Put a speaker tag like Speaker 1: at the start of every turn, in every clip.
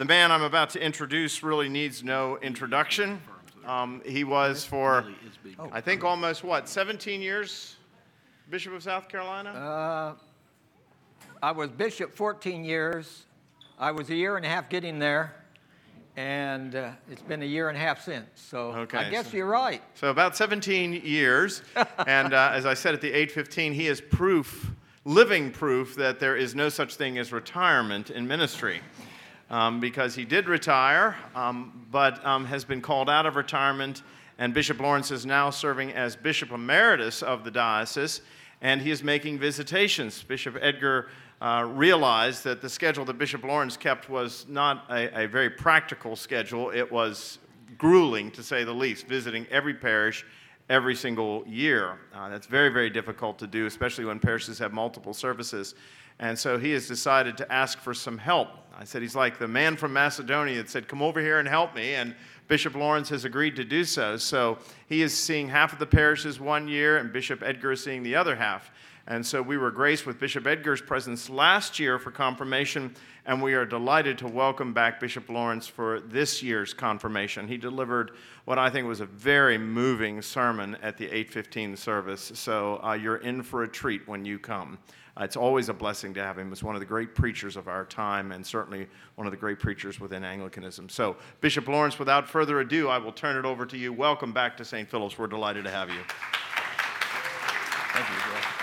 Speaker 1: The man I'm about to introduce really needs no introduction. Um, he was for, I think, almost what, 17 years, Bishop of South Carolina?
Speaker 2: Uh, I was bishop 14 years. I was a year and a half getting there, and uh, it's been a year and a half since. So
Speaker 1: Okay,
Speaker 2: I guess
Speaker 1: so-
Speaker 2: you're right.
Speaker 1: So about 17 years, and uh, as I said at the 8:15, he is proof, living proof that there is no such thing as retirement in ministry, um, because he did retire, um, but um, has been called out of retirement, and Bishop Lawrence is now serving as Bishop Emeritus of the diocese, and he is making visitations. Bishop Edgar. Uh, realized that the schedule that Bishop Lawrence kept was not a, a very practical schedule. It was grueling, to say the least, visiting every parish every single year. Uh, that's very, very difficult to do, especially when parishes have multiple services. And so he has decided to ask for some help. I said he's like the man from Macedonia that said, Come over here and help me. And Bishop Lawrence has agreed to do so. So he is seeing half of the parishes one year, and Bishop Edgar is seeing the other half. And so we were graced with Bishop Edgar's presence last year for confirmation, and we are delighted to welcome back Bishop Lawrence for this year's confirmation. He delivered what I think was a very moving sermon at the 815 service, so uh, you're in for a treat when you come. Uh, it's always a blessing to have him as one of the great preachers of our time, and certainly one of the great preachers within Anglicanism. So, Bishop Lawrence, without further ado, I will turn it over to you. Welcome back to St. Philip's. We're delighted to have you.
Speaker 2: Thank you.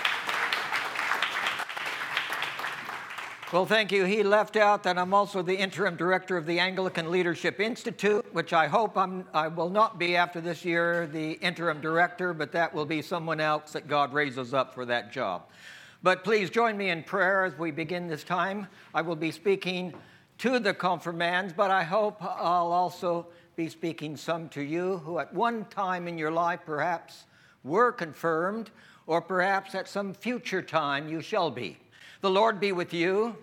Speaker 2: Well, thank you. He left out that I'm also the interim director of the Anglican Leadership Institute, which I hope I'm, I will not be after this year the interim director, but that will be someone else that God raises up for that job. But please join me in prayer as we begin this time. I will be speaking to the confirmands, but I hope I'll also be speaking some to you who at one time in your life perhaps were confirmed, or perhaps at some future time you shall be. The Lord be with you.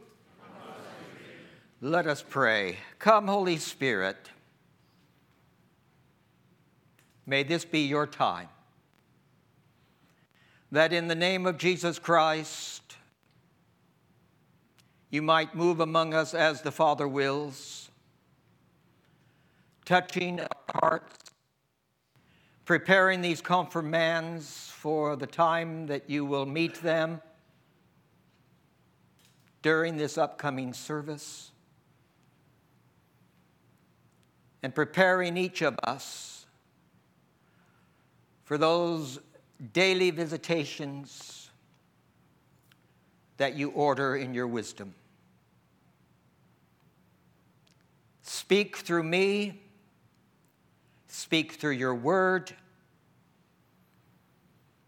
Speaker 2: Let us pray. Come, Holy Spirit. May this be your time. That in the name of Jesus Christ, you might move among us as the Father wills, touching our hearts, preparing these confirmands for the time that you will meet them during this upcoming service, and preparing each of us for those daily visitations that you order in your wisdom. Speak through me, speak through your word,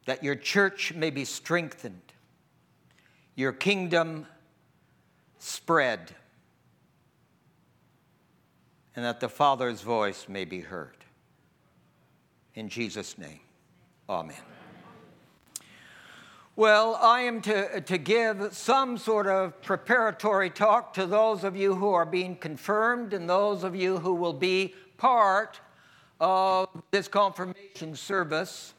Speaker 2: that your church may be strengthened, your kingdom spread, and that the Father's voice may be heard. In Jesus' name, amen. Well, I am to, to give some sort of preparatory talk to those of you who are being confirmed and those of you who will be part of this confirmation service.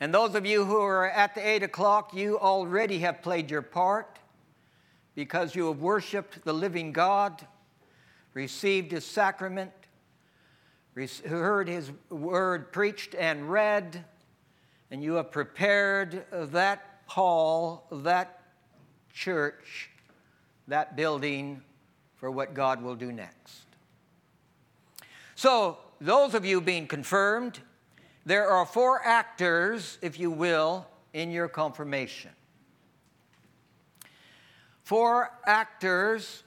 Speaker 2: And those of you who are at the 8 o'clock, you already have played your part because you have worshiped the living God, received his sacrament, heard his word preached and read, and you have prepared that hall, that church, that building for what God will do next. So, those of you being confirmed, there are four actors, if you will, in your confirmation. Four actors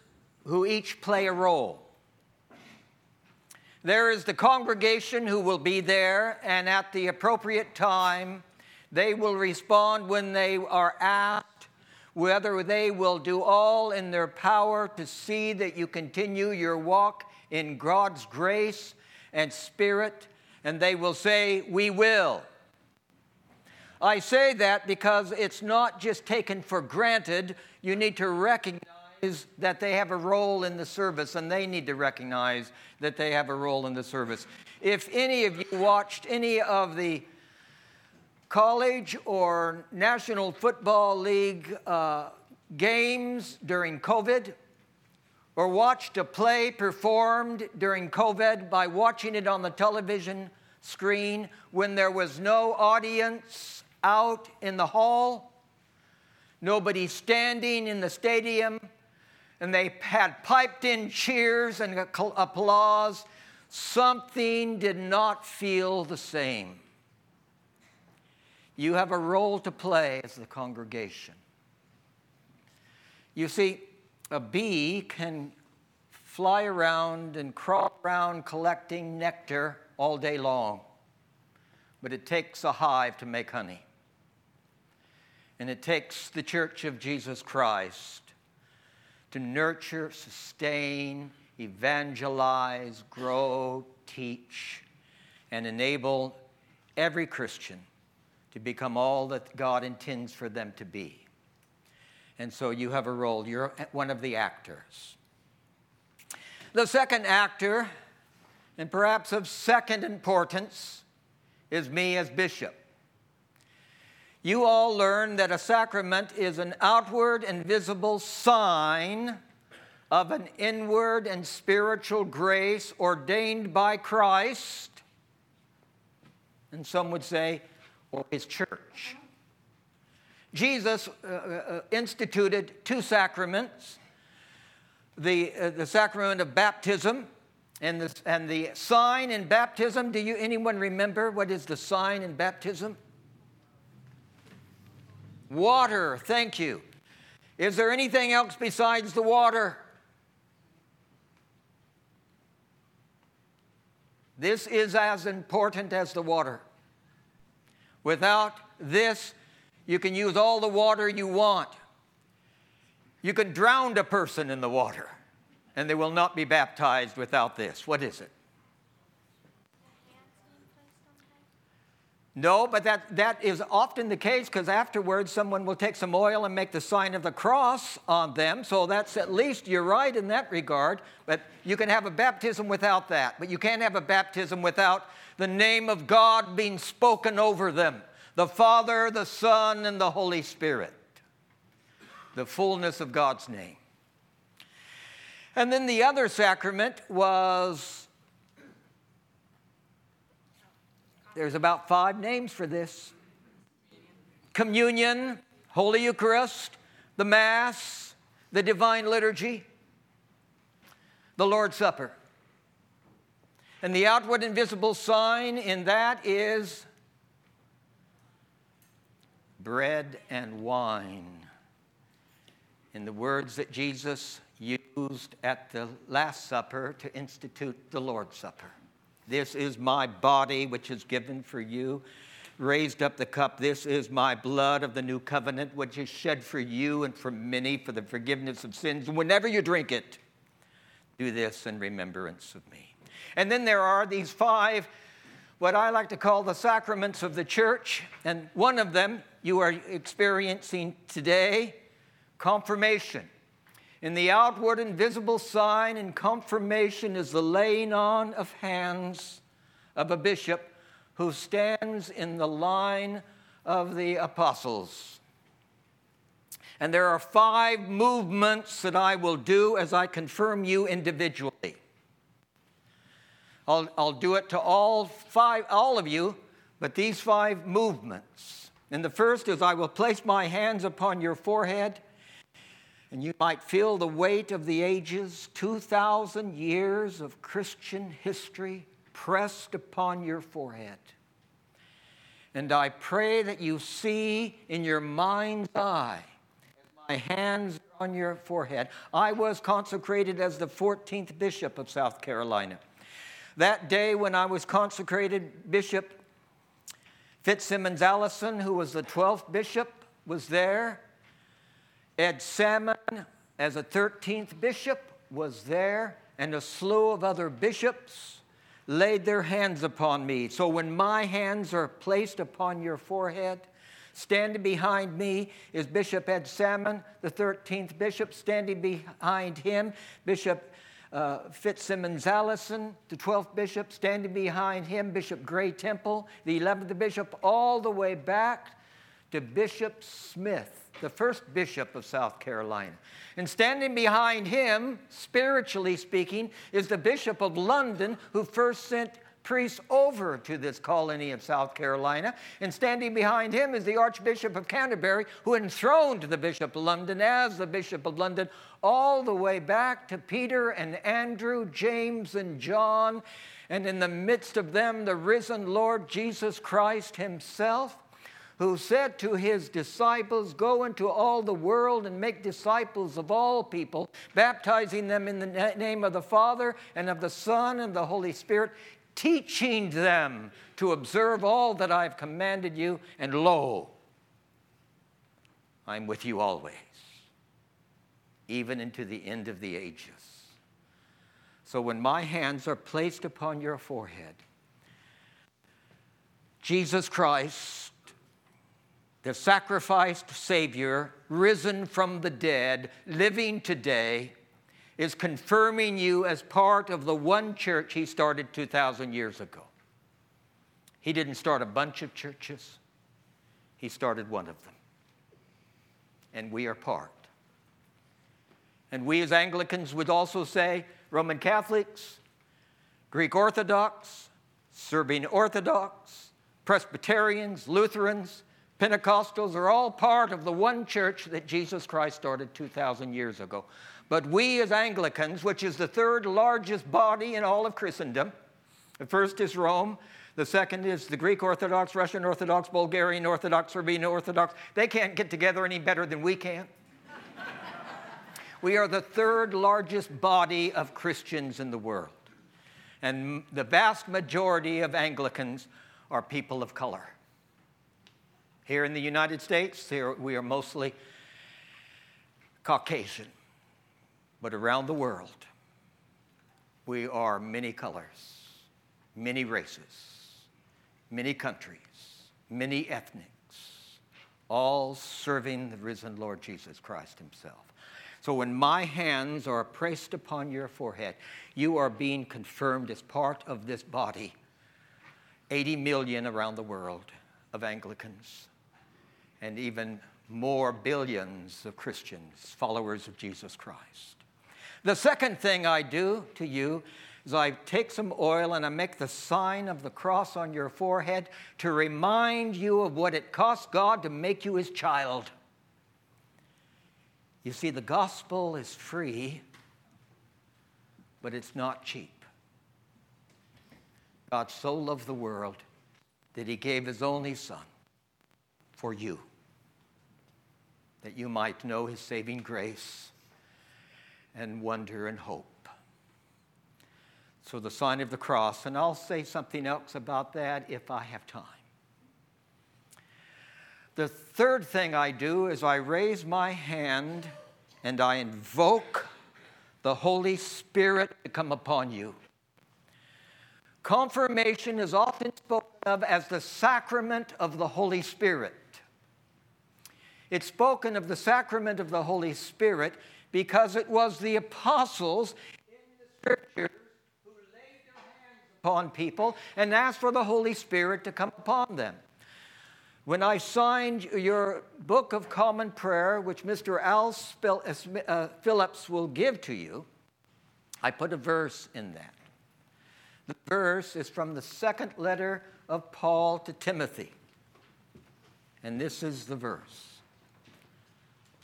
Speaker 2: who each play a role. There is the congregation who will be there, and at the appropriate time, they will respond when they are asked whether they will do all in their power to see that you continue your walk in God's grace and spirit, and they will say, We will. I say that because it's not just taken for granted. You need to recognize that they have a role in the service, and they need to recognize that they have a role in the service. If any of you watched any of the college or National Football League uh, games during COVID, or watched a play performed during COVID by watching it on the television screen when there was no audience out in the hall, nobody standing in the stadium, and they had piped in cheers and applause, something did not feel the same. You have a role to play as the congregation. You see, a bee can fly around and crawl around collecting nectar all day long, but it takes a hive to make honey. And it takes the church of Jesus Christ to nurture, sustain, evangelize, grow, teach, and enable every Christian to become all that God intends for them to be. And so you have a role, you're one of the actors. The second actor, and perhaps of second importance, is me as bishop. You all learn that a sacrament is an outward and visible sign of an inward and spiritual grace ordained by Christ, and some would say, or his church. Jesus uh, uh, instituted two sacraments the, uh, the sacrament of baptism and the, and the sign in baptism. Do you anyone remember what is the sign in baptism? Water, thank you. Is there anything else besides the water? This is as important as the water. Without this, you can use all the water you want. You can drown a person in the water, and they will not be baptized without this. What is it? No, but that, that is often the case because afterwards someone will take some oil and make the sign of the cross on them. So that's at least, you're right in that regard. But you can have a baptism without that. But you can't have a baptism without the name of God being spoken over them the Father, the Son, and the Holy Spirit. The fullness of God's name. And then the other sacrament was There's about five names for this communion, Holy Eucharist, the Mass, the Divine Liturgy, the Lord's Supper. And the outward and visible sign in that is bread and wine. In the words that Jesus used at the Last Supper to institute the Lord's Supper. This is my body, which is given for you. Raised up the cup. This is my blood of the new covenant, which is shed for you and for many for the forgiveness of sins. Whenever you drink it, do this in remembrance of me. And then there are these five, what I like to call the sacraments of the church. And one of them you are experiencing today confirmation. In the outward and visible sign and confirmation is the laying on of hands of a bishop who stands in the line of the apostles. And there are five movements that I will do as I confirm you individually. I'll, I'll do it to all five, all of you, but these five movements. And the first is I will place my hands upon your forehead and you might feel the weight of the ages, 2,000 years of Christian history pressed upon your forehead. And I pray that you see in your mind's eye, my hands on your forehead. I was consecrated as the 14th bishop of South Carolina. That day when I was consecrated, Bishop FitzSimons Allison, who was the 12th bishop, was there. Ed Salmon, as a 13th bishop, was there, and a slew of other bishops laid their hands upon me. So when my hands are placed upon your forehead, standing behind me is Bishop Ed Salmon, the 13th bishop. Standing behind him, Bishop uh, FitzSimons Allison, the 12th bishop. Standing behind him, Bishop Gray Temple, the 11th bishop, all the way back to Bishop Smith, the first bishop of South Carolina. And standing behind him, spiritually speaking, is the Bishop of London who first sent priests over to this colony of South Carolina. And standing behind him is the Archbishop of Canterbury, who enthroned the Bishop of London as the Bishop of London, all the way back to Peter and Andrew, James and John. And in the midst of them, the risen Lord Jesus Christ himself who said to his disciples, Go into all the world and make disciples of all people, baptizing them in the name of the Father and of the Son and the Holy Spirit, teaching them to observe all that I've commanded you, and lo, I'm with you always, even into the end of the ages. So when my hands are placed upon your forehead, Jesus Christ the sacrificed Savior, risen from the dead, living today, is confirming you as part of the one church he started 2,000 years ago. He didn't start a bunch of churches, he started one of them. And we are part. And we as Anglicans would also say Roman Catholics, Greek Orthodox, Serbian Orthodox, Presbyterians, Lutherans, Pentecostals are all part of the one church that Jesus Christ started 2,000 years ago. But we, as Anglicans, which is the third largest body in all of Christendom, the first is Rome, the second is the Greek Orthodox, Russian Orthodox, Bulgarian Orthodox, Serbian Orthodox. They can't get together any better than we can. we are the third largest body of Christians in the world. And the vast majority of Anglicans are people of color. Here in the United States, here we are mostly Caucasian, but around the world, we are many colors, many races, many countries, many ethnics, all serving the risen Lord Jesus Christ Himself. So when my hands are pressed upon your forehead, you are being confirmed as part of this body, 80 million around the world of Anglicans and even more billions of Christians, followers of Jesus Christ. The second thing I do to you is I take some oil and I make the sign of the cross on your forehead to remind you of what it cost God to make you his child. You see, the gospel is free, but it's not cheap. God so loved the world that he gave his only son for you, that you might know his saving grace and wonder and hope. So, the sign of the cross, and I'll say something else about that if I have time. The third thing I do is I raise my hand and I invoke the Holy Spirit to come upon you. Confirmation is often spoken of as the sacrament of the Holy Spirit. It's spoken of the sacrament of the Holy Spirit because it was the apostles in the scriptures who laid their hands upon people and asked for the Holy Spirit to come upon them. When I signed your Book of Common Prayer, which Mr. Al uh, uh, Phillips will give to you, I put a verse in that. The verse is from the second letter of Paul to Timothy. And this is the verse.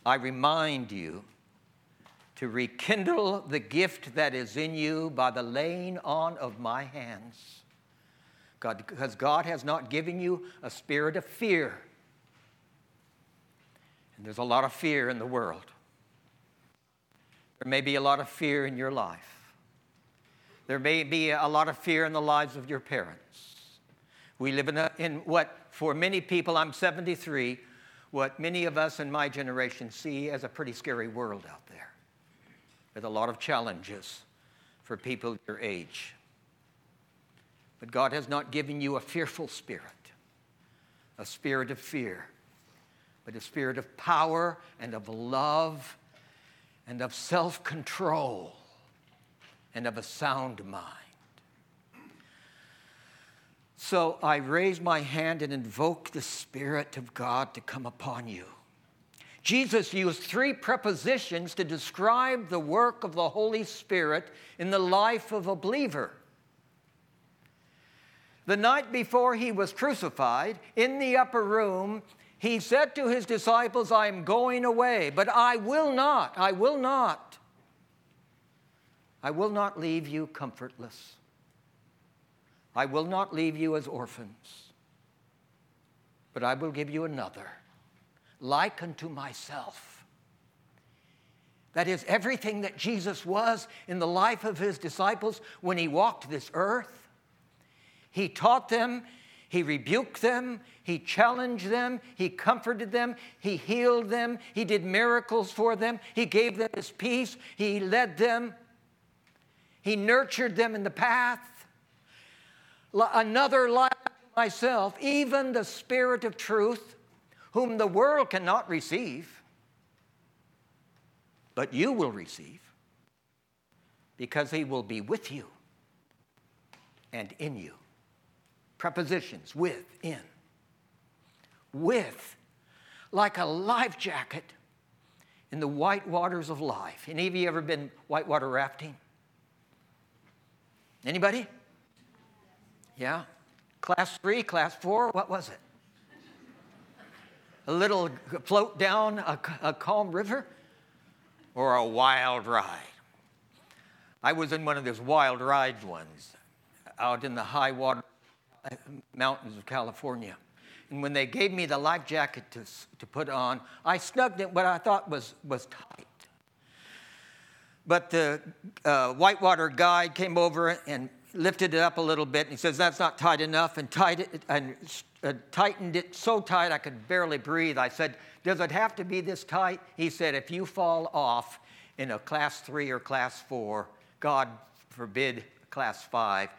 Speaker 2: I remind you to rekindle the gift that is in you by the laying on of my hands. God, because God has not given you a spirit of fear. And there's a lot of fear in the world. There may be a lot of fear in your life. There may be a lot of fear in the lives of your parents. We live in, a, in what, for many people, I'm 73, what many of us in my generation see as a pretty scary world out there with a lot of challenges for people your age. But God has not given you a fearful spirit, a spirit of fear, but a spirit of power and of love and of self control and of a sound mind. So I raise my hand and invoke the Spirit of God to come upon you. Jesus used three prepositions to describe the work of the Holy Spirit in the life of a believer. The night before he was crucified, in the upper room, he said to his disciples, I am going away, but I will not, I will not, I will not leave you comfortless. I will not leave you as orphans, but I will give you another, like unto myself. That is everything that Jesus was in the life of his disciples when he walked this earth. He taught them, he rebuked them, he challenged them, he comforted them, he healed them, he did miracles for them, he gave them his peace, he led them, he nurtured them in the path another like myself, even the Spirit of truth, whom the world cannot receive, but you will receive, because he will be with you and in you. Prepositions with, in. With, like a life jacket in the white waters of life. Any of you ever been whitewater rafting? Anybody? Yeah? Class three, class four, what was it? A little float down a, a calm river or a wild ride? I was in one of those wild ride ones out in the high water uh, mountains of California. And when they gave me the life jacket to, to put on, I snugged it what I thought was, was tight. But the uh, whitewater guide came over and lifted it up a little bit, and he says, That's not tight enough, and, tied it, and uh, tightened it so tight I could barely breathe. I said, Does it have to be this tight? He said, If you fall off in a class three or class four, God forbid class five,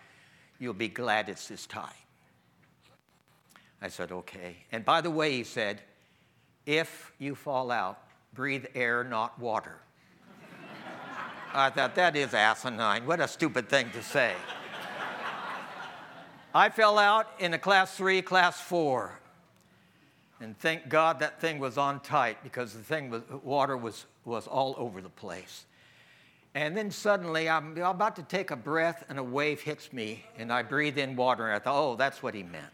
Speaker 2: you'll be glad it's this tight. I said, Okay. And by the way, he said, If you fall out, breathe air, not water. I thought, that is asinine. What a stupid thing to say. I fell out in a class three, class four. And thank God that thing was on tight because the thing was, water was, was all over the place. And then suddenly I'm about to take a breath and a wave hits me and I breathe in water and I thought, oh, that's what he meant.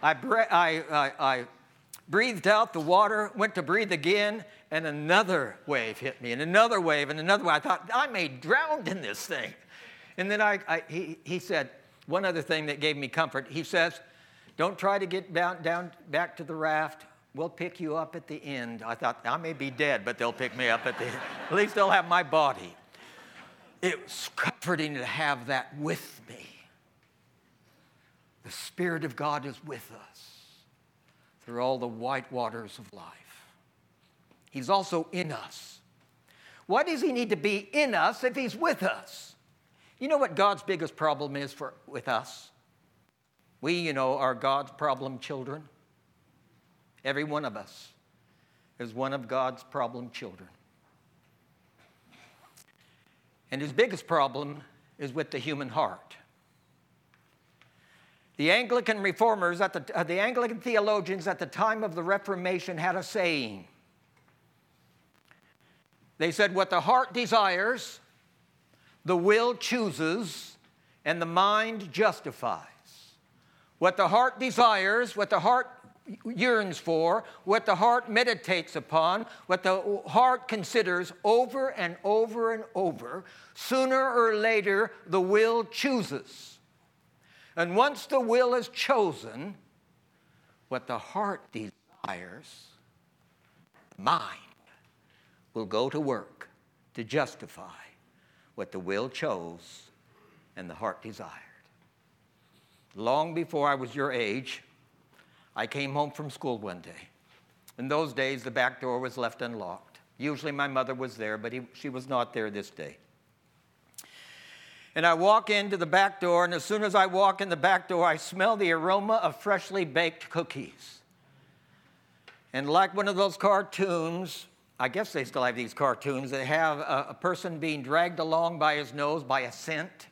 Speaker 2: I, bre- I, I, I breathed out the water, went to breathe again, and another wave hit me, and another wave, and another wave. I thought, I may drown in this thing. And then I, I, he, he said, one other thing that gave me comfort, he says, Don't try to get down, down back to the raft. We'll pick you up at the end. I thought, I may be dead, but they'll pick me up at the end. At least they'll have my body. It was comforting to have that with me. The Spirit of God is with us through all the white waters of life. He's also in us. Why does He need to be in us if He's with us? You know what God's biggest problem is for, with us? We, you know, are God's problem children. Every one of us is one of God's problem children. And his biggest problem is with the human heart. The Anglican reformers, at the, uh, the Anglican theologians at the time of the Reformation had a saying. They said, What the heart desires, the will chooses and the mind justifies. What the heart desires, what the heart yearns for, what the heart meditates upon, what the heart considers over and over and over, sooner or later the will chooses. And once the will is chosen, what the heart desires, the mind will go to work to justify what the will chose and the heart desired. Long before I was your age, I came home from school one day. In those days, the back door was left unlocked. Usually my mother was there, but he, she was not there this day. And I walk into the back door, and as soon as I walk in the back door, I smell the aroma of freshly baked cookies. And like one of those cartoons, I guess they still have these cartoons that have a, a, person being dragged along by his nose by a scent,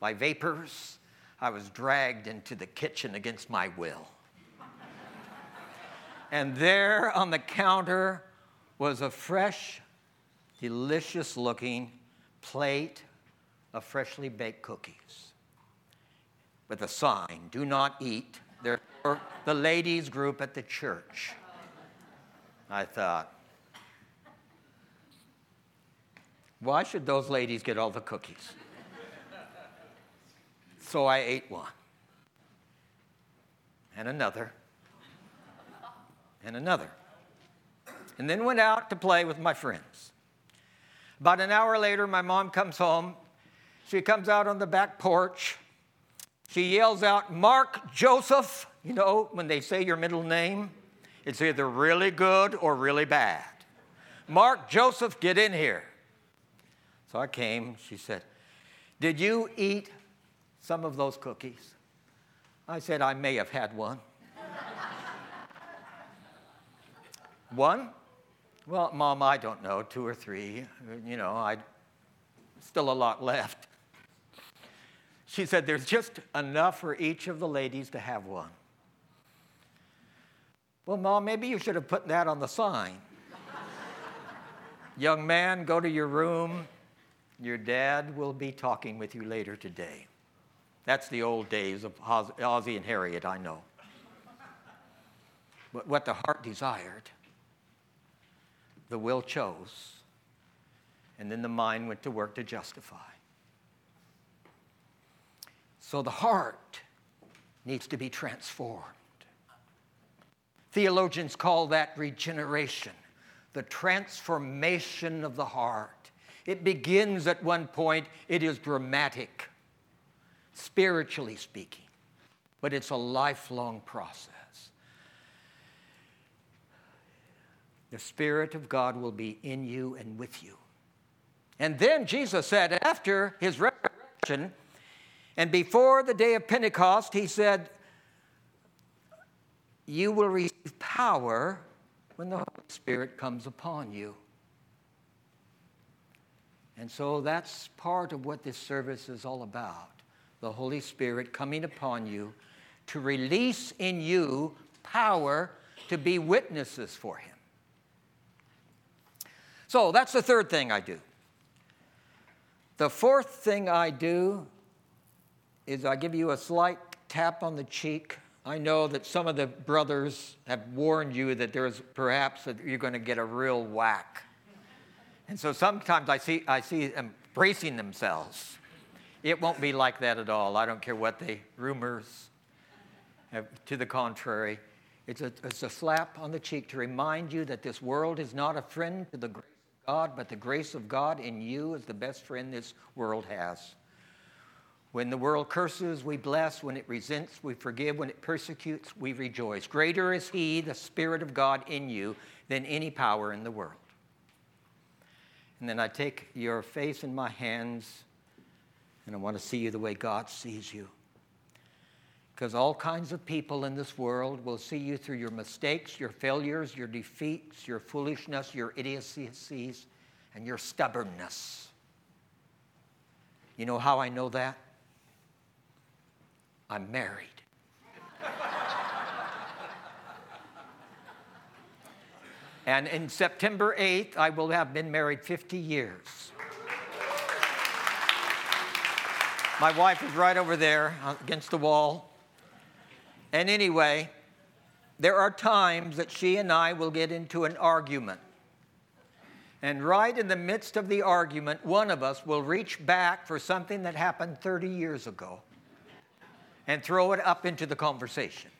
Speaker 2: by vapors, I was dragged into the kitchen against my will. and there on the counter was a fresh, delicious looking plate of freshly baked cookies with a sign do not eat. They're for the ladies' group at the church. I thought, why should those ladies get all the cookies? So I ate one, and another, and another, and then went out to play with my friends. About an hour later, my mom comes home. She comes out on the back porch. She yells out, Mark Joseph. You know, when they say your middle name, it's either really good or really bad. Mark Joseph, get in here. So I came. She said, Did you eat some of those cookies? I said, I may have had one. one? Well, Mom, I don't know, two or three. You know, I still a lot left. She said, There's just enough for each of the ladies to have one. Well, Mom, maybe you should have put that on the sign. Young man, go to your room. Your dad will be talking with you later today. That's the old days of Ozzie and Harriet, I know. But what the heart desired, the will chose, and then the mind went to work to justify. So the heart needs to be transformed. Theologians call that regeneration, the transformation of the heart. It begins at one point, it is dramatic spiritually speaking, but it's a lifelong process. The Spirit of God will be in you and with you. And then Jesus said, after his resurrection and before the day of Pentecost, he said, You will receive power when the Holy Spirit comes upon you. And so that's part of what this service is all about the Holy Spirit coming upon you to release in you power to be witnesses for Him. So that's the third thing I do. The fourth thing I do is I give you a slight tap on the cheek. I know that some of the brothers have warned you that there's perhaps that you're going to get a real whack. And so sometimes I see, I see them bracing themselves. It won't be like that at all. I don't care what the rumors have, to the contrary. It's a, it's a slap on the cheek to remind you that this world is not a friend to the grace of God, but the grace of God in you is the best friend this world has. When the world curses, we bless. When it resents, we forgive. When it persecutes, we rejoice. Greater is He, the Spirit of God in you, than any power in the world. And then I take your face in my hands and I want to see you the way God sees you. Because all kinds of people in this world will see you through your mistakes, your failures, your defeats, your foolishness, your idiocies, and your stubbornness. You know how I know that? I'm married. and in September 8th, I will have been married 50 years. My wife is right over there uh, against the wall. And anyway, there are times that she and I will get into an argument. And right in the midst of the argument, one of us will reach back for something that happened 30 years ago and throw it up into the conversation.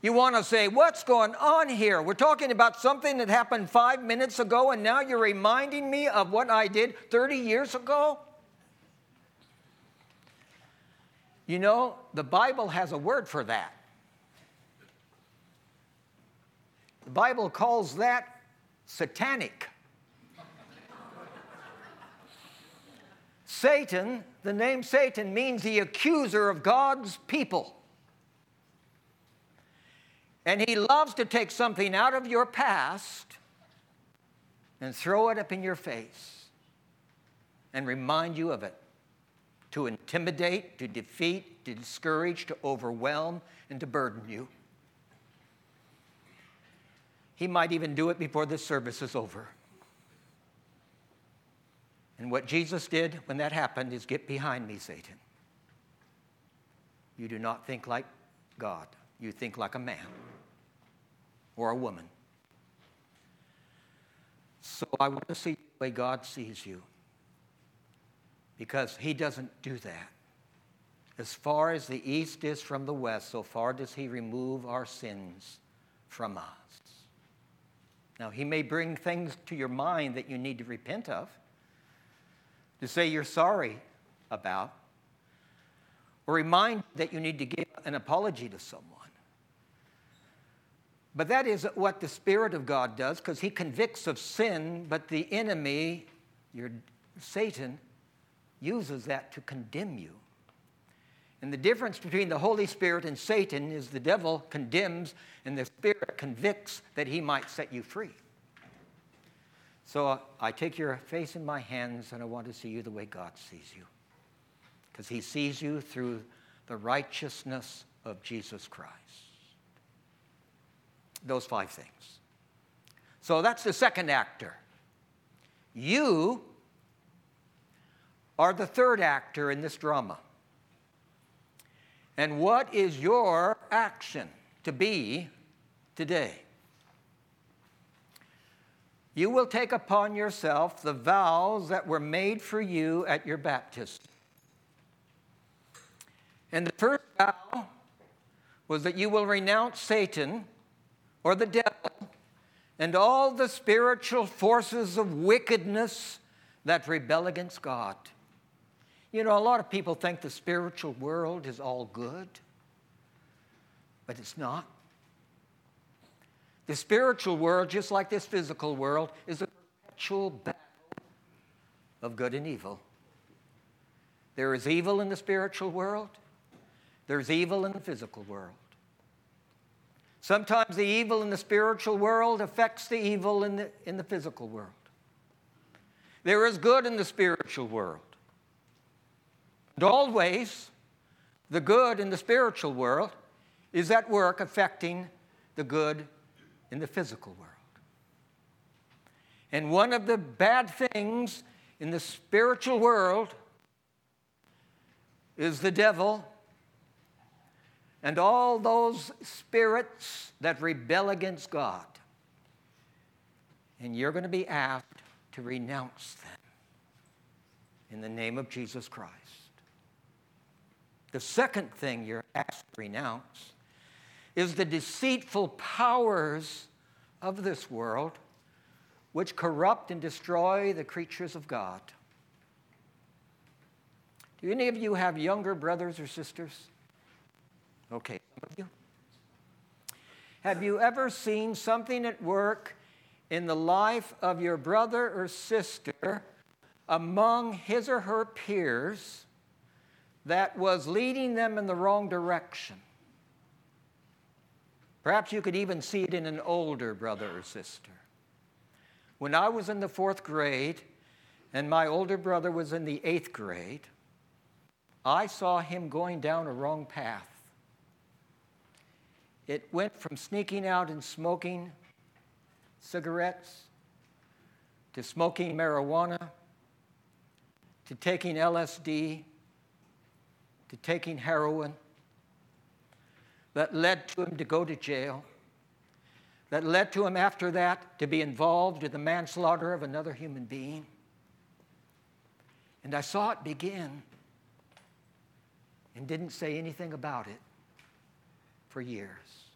Speaker 2: You want to say, What's going on here? We're talking about something that happened five minutes ago, and now you're reminding me of what I did 30 years ago? You know, the Bible has a word for that. The Bible calls that satanic. Satan, the name Satan means the accuser of God's people. And he loves to take something out of your past and throw it up in your face and remind you of it. to intimidate, to defeat, to discourage, to overwhelm, and to burden you. He might even do it before this service is over. And what Jesus did when that happened is get behind me, Satan. You do not think like God, you think like a man or a woman. So I want to see the way God sees you because He doesn't do that. As far as the east is from the west, so far does He remove our sins from us. Now, He may bring things to your mind that you need to repent of, to say you're sorry about, or remind that you need to give an apology to someone. But that is what the Spirit of God does because He convicts of sin, but the enemy, your Satan, uses that to condemn you. And the difference between the Holy Spirit and Satan is the devil condemns and the Spirit convicts that he might set you free. So uh, I take your face in my hands and I want to see you the way God sees you. Because he sees you through the righteousness of Jesus Christ those five things. So that's the second actor. You are the third actor in this drama. And what is your action to be today? You will take upon yourself the vows that were made for you at your baptism. And the first vow was that you will renounce Satan or the devil and all the spiritual forces of wickedness that rebel against God. You know, a lot of people think the spiritual world is all good, but it's not. The spiritual world, just like this physical world, is a perpetual battle of good and evil. There is evil in the spiritual world, there's evil in the physical world. Sometimes the evil in the spiritual world affects the evil in the, in the physical world. There is good in the spiritual world. And always, the good in the spiritual world is at work affecting the good in the physical world. And one of the bad things in the spiritual world is the devil and all those spirits that rebel against God. And you're going to be asked to renounce them in the name of Jesus Christ. The second thing you're asked to renounce is the deceitful powers of this world which corrupt and destroy the creatures of God. Do any of you have younger brothers or sisters? Okay. Have you ever seen something at work in the life of your brother or sister among his or her peers that was leading them in the wrong direction? Perhaps you could even see it in an older brother or sister. When I was in the fourth grade and my older brother was in the eighth grade, I saw him going down a wrong path. It went from sneaking out and smoking cigarettes to smoking marijuana to taking LSD to taking heroin that led to him to go to jail, that led to him after that to be involved in the manslaughter of another human being. And I saw it begin and didn't say anything about it for years.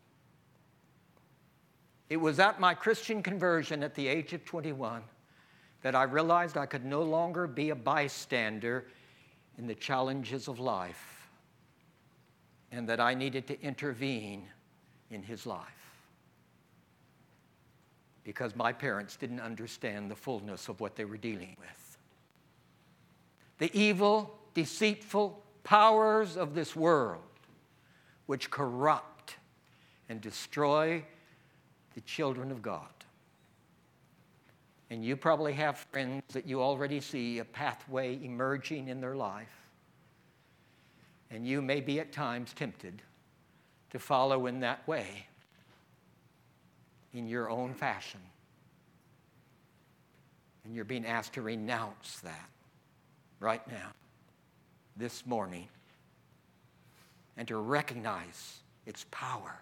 Speaker 2: It was at my Christian conversion at the age of 21 that I realized I could no longer be a bystander in the challenges of life and that I needed to intervene in his life because my parents didn't understand the fullness of what they were dealing with. The evil, deceitful powers of this world, which corrupt and destroy the children of God. And you probably have friends that you already see a pathway emerging in their life And you may be at times tempted to follow in that way in your own fashion. And you're being asked to renounce that right now, this morning, and to recognize its power.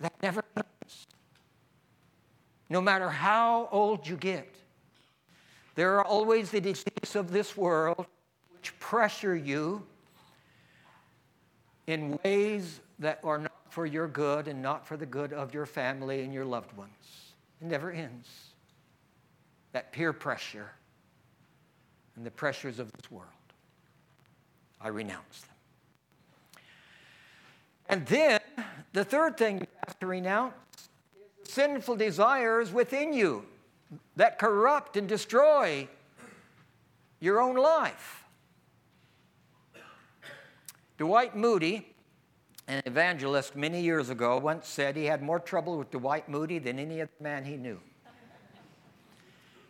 Speaker 2: That never ends. No matter how old you get, there are always the deceits of this world which pressure you in ways that are not for your good and not for the good of your family and your loved ones. It never ends. That peer pressure and the pressures of this world. I renounce them. And then the third thing you have to renounce is sinful desires within you that corrupt and destroy your own life. Dwight Moody, an evangelist many years ago, once said he had more trouble with Dwight Moody than any other man he knew.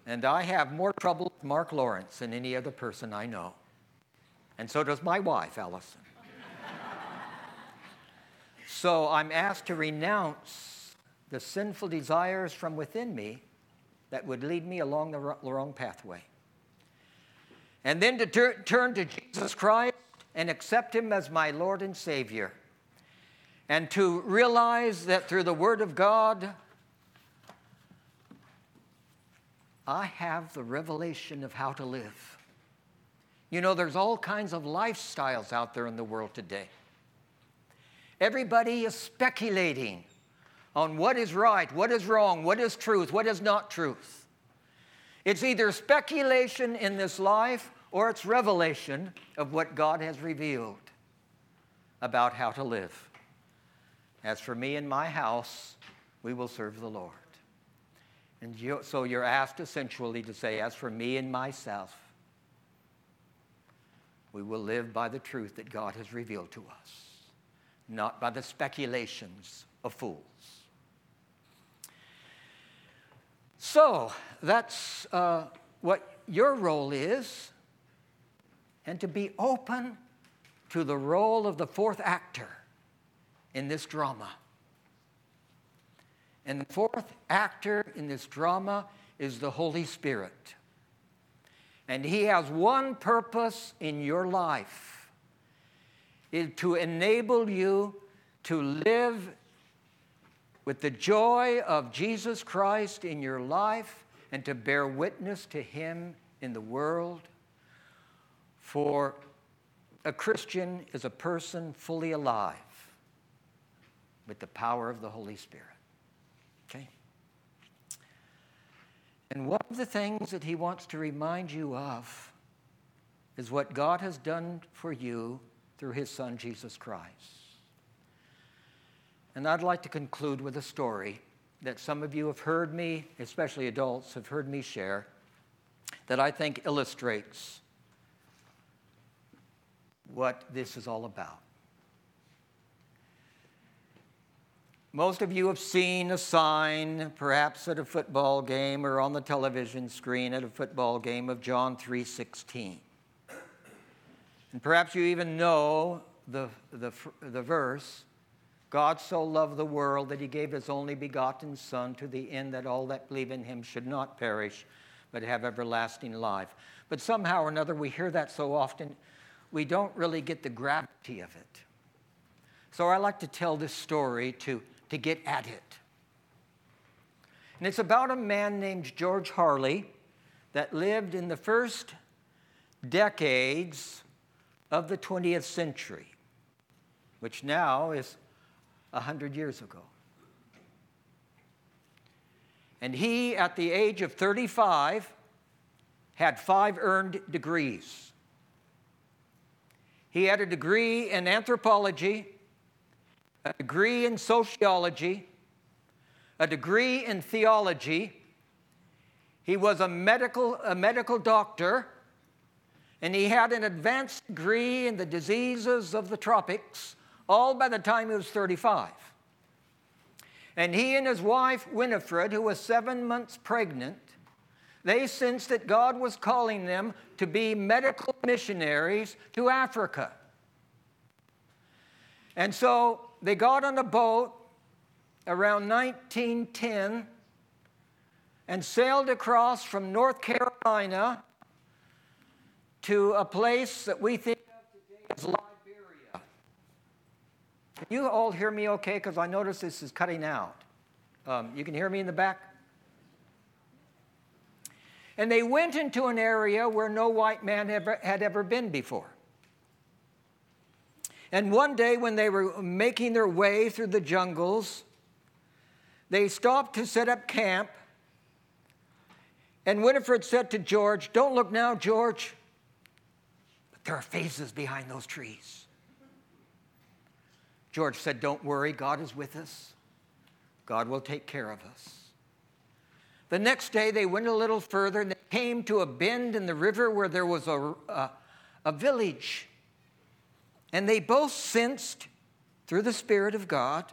Speaker 2: And I have more trouble with Mark Lawrence than any other person I know. And so does my wife, Allison. So I'm asked to renounce the sinful desires from within me that would lead me along the wrong pathway. And then to tur- turn to Jesus Christ and accept Him as my Lord and Savior. And to realize that through the Word of God, I have the revelation of how to live. You know, there's all kinds of lifestyles out there in the world today. Everybody is speculating on what is right, what is wrong, what is truth, what is not truth. It's either speculation in this life or it's revelation of what God has revealed about how to live. As for me and my house, we will serve the Lord. And you, so you're asked essentially to say, As for me and myself, we will live by the truth that God has revealed to us, not by the speculations of fools. So that's uh, what your role is, and to be open to the role of the fourth actor in this drama. And the fourth actor in this drama is the Holy Spirit. And He has one purpose in your life is to enable you to live with the joy of Jesus Christ in your life and to bear witness to Him in the world. For a Christian is a person fully alive with the power of the Holy Spirit. Okay? And one of the things that he wants to remind you of is what God has done for you through his son, Jesus Christ. And I'd like to conclude with a story that some of you have heard me, especially adults, have heard me share, that I think illustrates what this is all about. Most of you have seen a sign, perhaps at a football game or on the television screen at a football game of John 3:16. And perhaps you even know the, the, the verse, God so loved the world that he gave his only begotten Son to the end that all that believe in him should not perish, but have everlasting life. But somehow or another, we hear that so often, we don't really get the gravity of it. So I like to tell this story to to get at it. And it's about a man named George Harley that lived in the first decades of the 20th century, which now is 100 years ago. And he, at the age of 35, had five earned degrees. He had a degree in anthropology, a degree in sociology, a degree in theology. He was a medical, a medical doctor, and he had an advanced degree in the diseases of the tropics, all by the time he was 35. And he and his wife, Winifred, who was seven months pregnant, they sensed that God was calling them to be medical missionaries to Africa. And so they got on a boat around 1910 and sailed across from North Carolina to a place that we think of today as Liberia. Can you all hear me okay? Because I notice this is cutting out. Um, you can hear me in the back? And they went into an area where no white man ever, had ever been before. And one day, when they were making their way through the jungles, they stopped to set up camp. And Winifred said to George, Don't look now, George, there are faces behind those trees. George said, Don't worry, God is with us. God will take care of us. The next day, they went a little further and they came to a bend in the river where there was a, a, a village. And they both sensed through the Spirit of God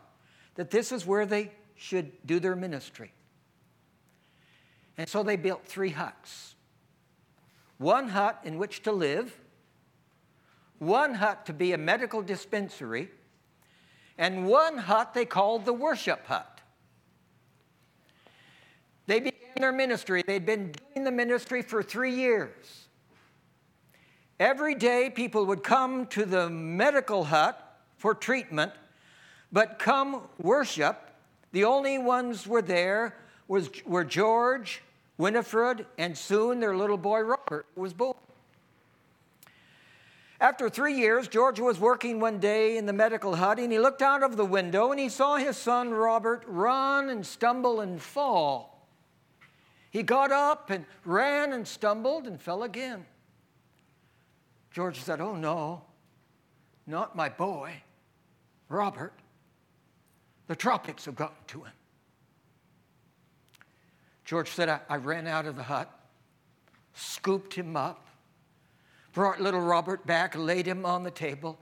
Speaker 2: that this is where they should do their ministry. And so they built three huts one hut in which to live, one hut to be a medical dispensary, and one hut they called the worship hut. They began their ministry. They'd been doing the ministry for three years. Every day, people would come to the medical hut for treatment, but come worship. The only ones were there was, were George, Winifred, and soon their little boy Robert was born. After three years, George was working one day in the medical hut and he looked out of the window and he saw his son Robert run and stumble and fall. He got up and ran and stumbled and fell again. George said, Oh no, not my boy, Robert. The tropics have gotten to him. George said, I, I ran out of the hut, scooped him up, brought little Robert back, laid him on the table,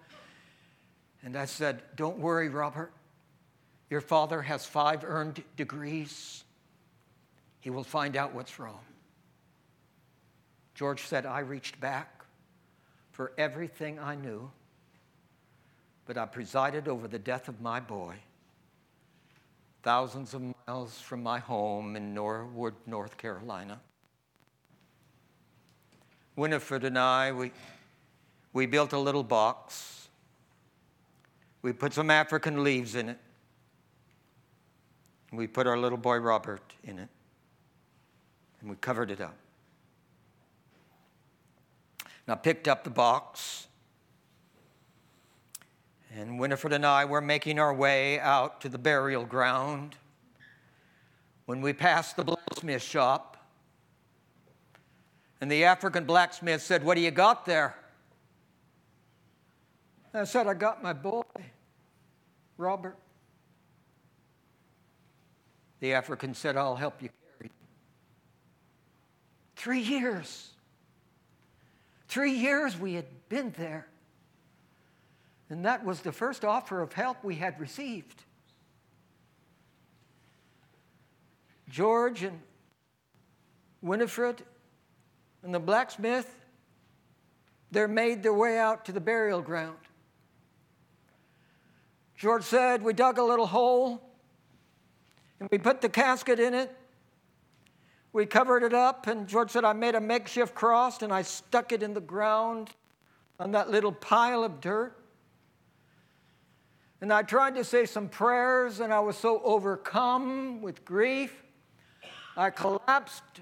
Speaker 2: and I said, Don't worry, Robert. Your father has five earned degrees. He will find out what's wrong. George said, I reached back for everything I knew, but I presided over the death of my boy, thousands of miles from my home in Norwood, North Carolina. Winifred and I, we, we built a little box. We put some African leaves in it. We put our little boy Robert in it. And we covered it up. And I picked up the box. And Winifred and I were making our way out to the burial ground when we passed the blacksmith shop. And the African blacksmith said, What do you got there? I said, I got my boy, Robert. The African said, I'll help you carry. Three years. Three years we had been there. And that was the first offer of help we had received. George and Winifred and the blacksmith, they made their way out to the burial ground. George said, We dug a little hole and we put the casket in it we covered it up, and George said, I made a makeshift cross and I stuck it in the ground on that little pile of dirt. And I tried to say some prayers, and I was so overcome with grief, I collapsed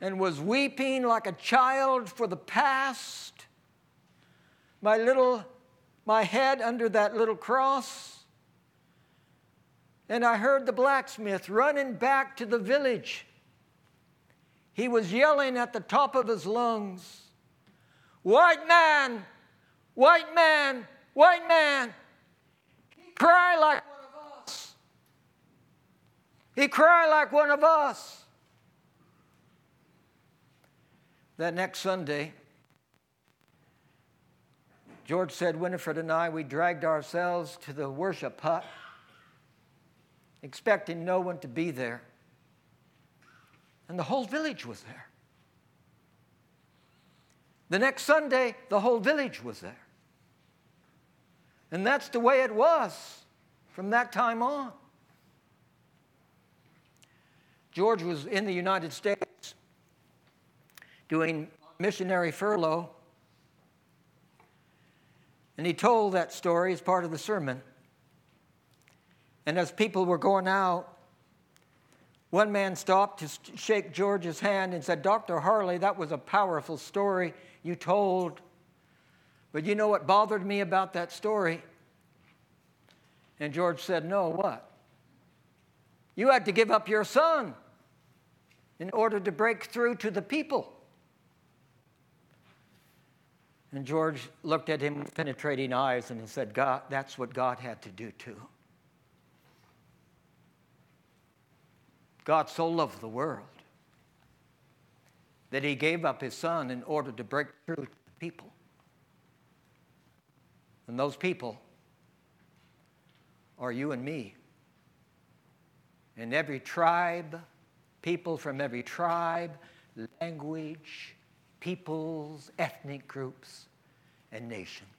Speaker 2: and was weeping like a child for the past. My little, my head under that little cross. And I heard the blacksmith running back to the village he was yelling at the top of his lungs White man, white man, white man. He cried like one of us. He cried like one of us. That next Sunday, George said, Winifred and I, we dragged ourselves to the worship hut, expecting no one to be there. And the whole village was there. The next Sunday, the whole village was there. And that's the way it was from that time on. George was in the United States doing missionary furlough, and he told that story as part of the sermon. And as people were going out, one man stopped to shake George's hand and said, Dr. Harley, that was a powerful story you told. But you know what bothered me about that story? And George said, No, what? You had to give up your son in order to break through to the people. And George looked at him with penetrating eyes and he said, God, that's what God had to do too. God so loved the world that he gave up his son in order to break through to people. And those people are you and me. And every tribe, people from every tribe, language, peoples, ethnic groups, and nations.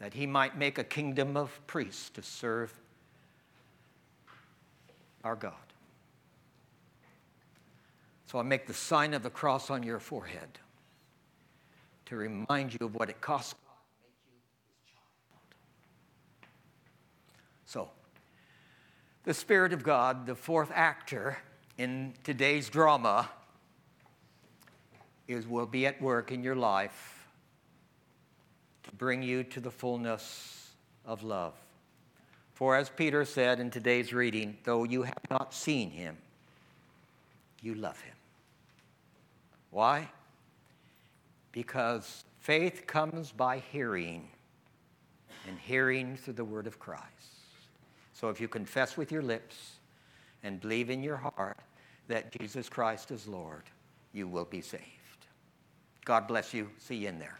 Speaker 2: That he might make a kingdom of priests to serve our God. So I make the sign of the cross on your forehead to remind you of what it cost God to make you his child. So, the Spirit of God, the fourth actor in today's drama, is will be at work in your life to bring you to the fullness of love. For as Peter said in today's reading, though you have not seen him, you love him. Why? Because faith comes by hearing, and hearing through the word of Christ. So if you confess with your lips and believe in your heart that Jesus Christ is Lord, you will be saved. God bless you. See you in there.